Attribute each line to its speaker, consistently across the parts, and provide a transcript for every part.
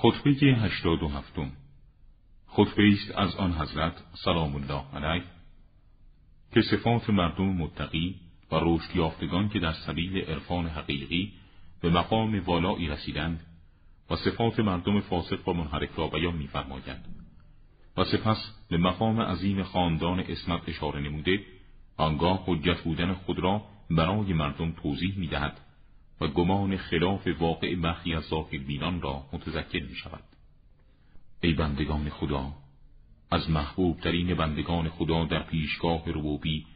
Speaker 1: خطبه هشتاد و هفتم خطبه است از آن حضرت سلام الله علیه که صفات مردم متقی و رشد یافتگان که در سبیل عرفان حقیقی به مقام والایی رسیدند و صفات مردم فاسق و منحرف را بیان می‌فرمایند. و سپس به مقام عظیم خاندان اسمت اشاره نموده آنگاه حجت بودن خود را برای مردم توضیح می‌دهد و گمان خلاف واقع برخی از بینان را متذکر می شود. ای بندگان خدا از محبوب ترین بندگان خدا در پیشگاه ربوبی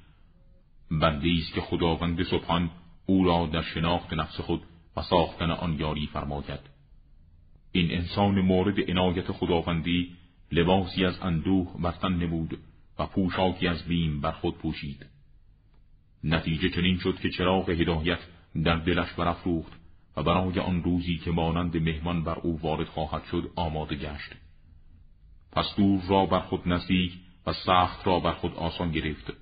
Speaker 1: بنده است که خداوند سبحان او را در شناخت نفس خود و ساختن آن یاری فرماید این انسان مورد عنایت خداوندی لباسی از اندوه برتن نمود و پوشاکی از بیم بر خود پوشید نتیجه چنین شد که چراغ هدایت در دلش برافروخت و برای آن روزی که مانند مهمان بر او وارد خواهد شد آماده گشت. پس دور را بر خود نزدیک و سخت را بر خود آسان گرفت.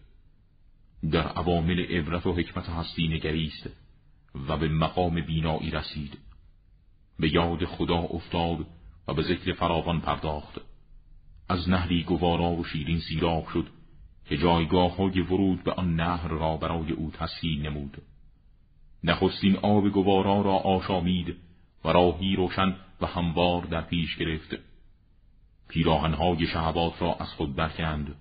Speaker 1: در عوامل عبرت و حکمت هستی نگریست و به مقام بینایی رسید. به یاد خدا افتاد و به ذکر فراوان پرداخت. از نهری گوارا و شیرین سیراب شد که جایگاه های ورود به آن نهر را برای او تسهیل نمود. نخستین آب گوارا را آشامید و راهی روشن و هموار در پیش گرفت. پیراهنهای شهوات را از خود برکند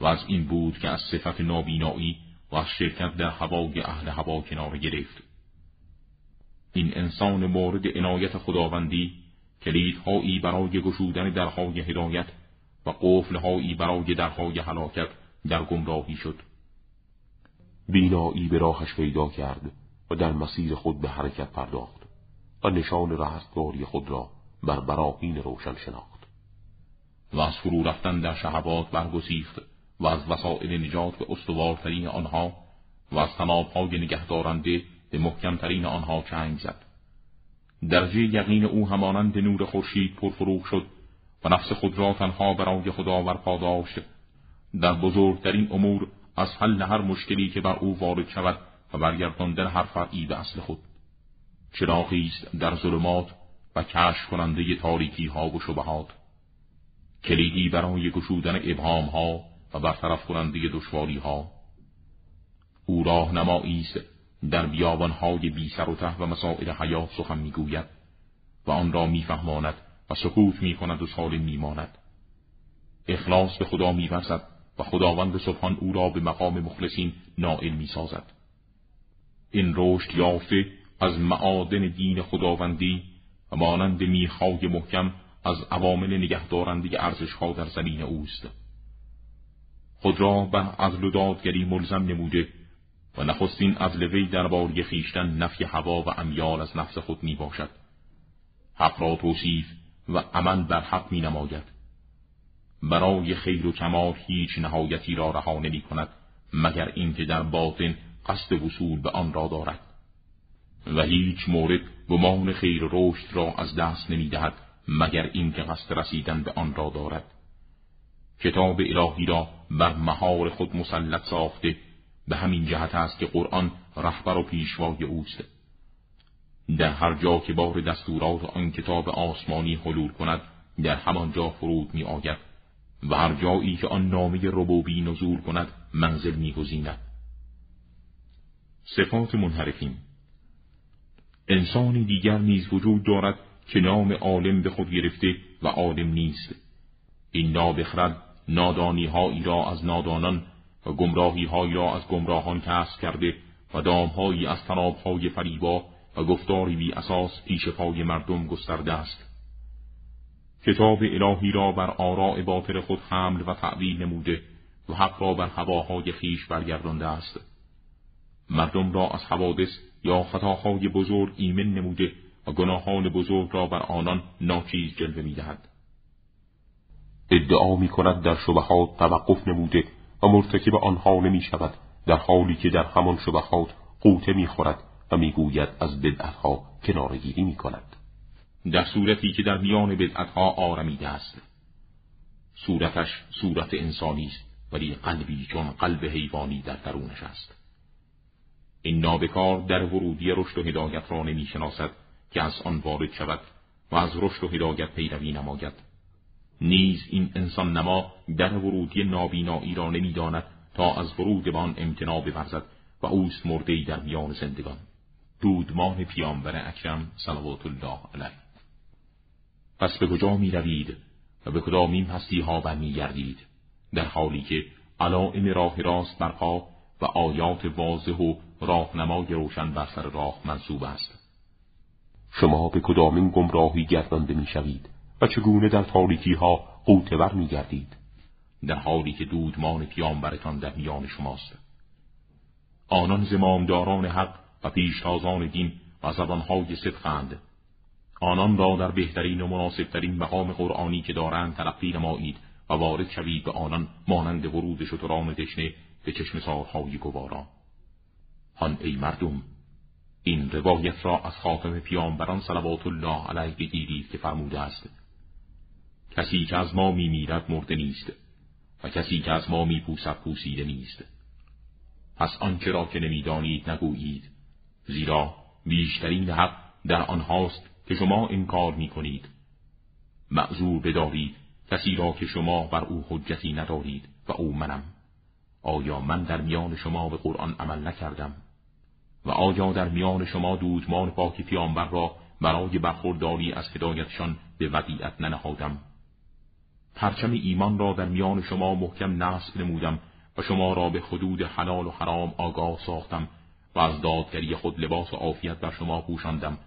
Speaker 1: و از این بود که از صفت نابینایی و از شرکت در هوای اهل هوا کنار گرفت. این انسان مورد عنایت خداوندی کلیدهایی برای گشودن درهای هدایت و قفلهایی برای درهای هلاکت در گمراهی شد. بینایی به راهش پیدا کرد. و در مسیر خود به حرکت پرداخت و نشان رهستگاری خود را بر براهین روشن شناخت. و از فرو رفتن در شهوات برگسیخت و از وسائل نجات به استوارترین آنها و از تنابهای نگهدارنده به محکمترین آنها چنگ زد. درجه یقین او همانند نور خورشید پرفروغ شد و نفس خود را تنها برای خدا برپا داشت در بزرگترین امور از حل هر مشکلی که بر او وارد شود و برگرداندن هر فرعی به اصل خود. چراغی است در ظلمات و کشف کننده تاریکی ها و شبهات. کلیدی برای گشودن ابهام ها و برطرف کننده دشواری ها او راه نمایی است در بیابان های بی سر و ته و مسائل حیات سخن می‌گوید و آن را میفهماند و سکوت می‌کند و سالم میماند. اخلاص به خدا میورزد و خداوند سبحان او را به مقام مخلصین نائل می‌سازد. این رشد یافته از معادن دین خداوندی و مانند میخای محکم از عوامل نگهدارنده ارزشها در زمین اوست. خود را به عزل و دادگری ملزم نموده و نخستین عزل وی درباره خیشتن نفی هوا و امیال از نفس خود می باشد حق را توصیف و عمل بر حق می نماید برای خیر و کمال هیچ نهایتی را رها نمی کند مگر اینکه در باطن قصد وصول به آن را دارد. و هیچ مورد گمان خیر رشد را از دست نمی‌دهد مگر اینکه قصد رسیدن به آن را دارد. کتاب الهی را بر مهار خود مسلط ساخته به همین جهت است که قرآن رهبر و پیشوای اوست. در هر جا که بار دستورات آن کتاب آسمانی حلول کند در همان جا فرود می آید و هر جایی که آن نامه ربوبی نزول کند منزل می گذیند. صفات منحرفین. انسانی دیگر نیز وجود دارد که نام عالم به خود گرفته و عالم نیست. این نابخرد نادانی هایی را از نادانان و گمراهی هایی را از گمراهان کسب کرده و دامهایی از تنابهای فریبا و گفتاری بی اساس پیش پای مردم گسترده است. کتاب الهی را بر آراء باطل خود حمل و تعویل نموده و حق را بر هواهای خیش برگردانده است. مردم را از حوادث یا خطاهای بزرگ ایمن نموده و گناهان بزرگ را بر آنان ناچیز جلوه می‌دهد. ادعا می کند در شبهات توقف نموده و مرتکب آنها نمی شود در حالی که در همان شبهات قوته می خورد و می گوید از بدعتها کنارگیری می کند در صورتی که در میان بدعتها آرمیده است. صورتش صورت انسانی است ولی قلبی چون قلب حیوانی در درونش است. این نابکار در ورودی رشد و هدایت را نمی شناسد که از آن وارد شود و از رشد و هدایت پیروی نماید. نیز این انسان نما در ورودی نابینایی را نمی‌داند تا از ورود به آن امتناع بورزد و اوست مرده در میان زندگان. دودمان پیامبر اکرم صلوات الله علیه. پس به کجا می روید و به کدام این هستی ها برمی گردید در حالی که علائم راه راست برپا و آیات واضح و راهنمای روشن بر سر راه منصوب است. شما به کدامین گمراهی گردانده می‌شوید و چگونه در تاریکی ها قوتور می گردید در حالی که دودمان پیامبرتان در میان شماست. آنان زمامداران حق و پیشتازان دین و زبانهای صدقند آنان را در بهترین و مناسبترین مقام قرآنی که دارند تلقی نمایید و وارد شوید به آنان مانند ورود شتران تشنه به چشم سارهای گوارا هان ای مردم این روایت را از خاتم پیامبران صلوات الله علیه دیدید که فرموده است کسی که از ما می میرد مرده نیست و کسی که از ما می پوسد پوسیده نیست. پس آنچه را که نمی‌دانید نگویید زیرا بیشترین حق در آنهاست که شما انکار می کنید معذور بدارید کسی را که شما بر او حجتی ندارید و او منم. آیا من در میان شما به قرآن عمل نکردم؟ و آیا در میان شما دودمان پاک پیامبر را برای برخورداری از هدایتشان به ودیعت ننهادم. پرچم ایمان را در میان شما محکم نصب نمودم و شما را به حدود حلال و حرام آگاه ساختم و از دادگری خود لباس و عافیت بر شما پوشاندم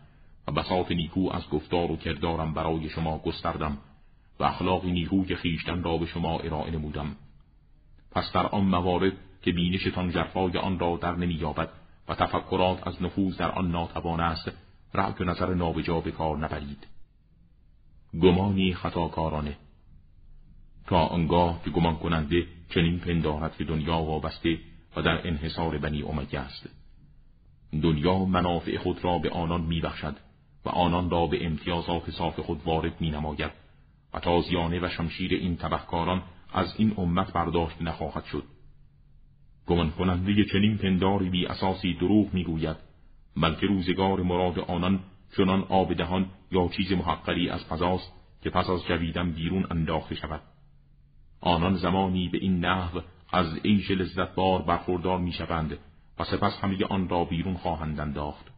Speaker 1: و بساط نیکو از گفتار و کردارم برای شما گستردم و اخلاق نیکوی خیشتن را به شما ارائه نمودم. پس در آن موارد که بینشتان جرفای آن را در نمییابد و تفکرات از نفوذ در آن ناتوان است رأی و نظر نابجا به کار نبرید. گمانی خطاکارانه. تا آنگاه که گمان کننده چنین پندارد که دنیا وابسته و در انحصار بنی امیه است. دنیا منافع خود را به آنان میبخشد و آنان را به امتیازات صاف خود وارد می نماید و تازیانه و شمشیر این تبهکاران از این امت برداشت نخواهد شد. گمان کننده چنین پنداری بی اساسی دروغ می‌گوید. بلکه روزگار مراد آنان چنان آب دهان یا چیز محقری از پزاست که پس از جویدن بیرون انداخته شود. آنان زمانی به این نحو از عیش لذت بار برخوردار می‌شوند و سپس همه آن را بیرون خواهند انداخت.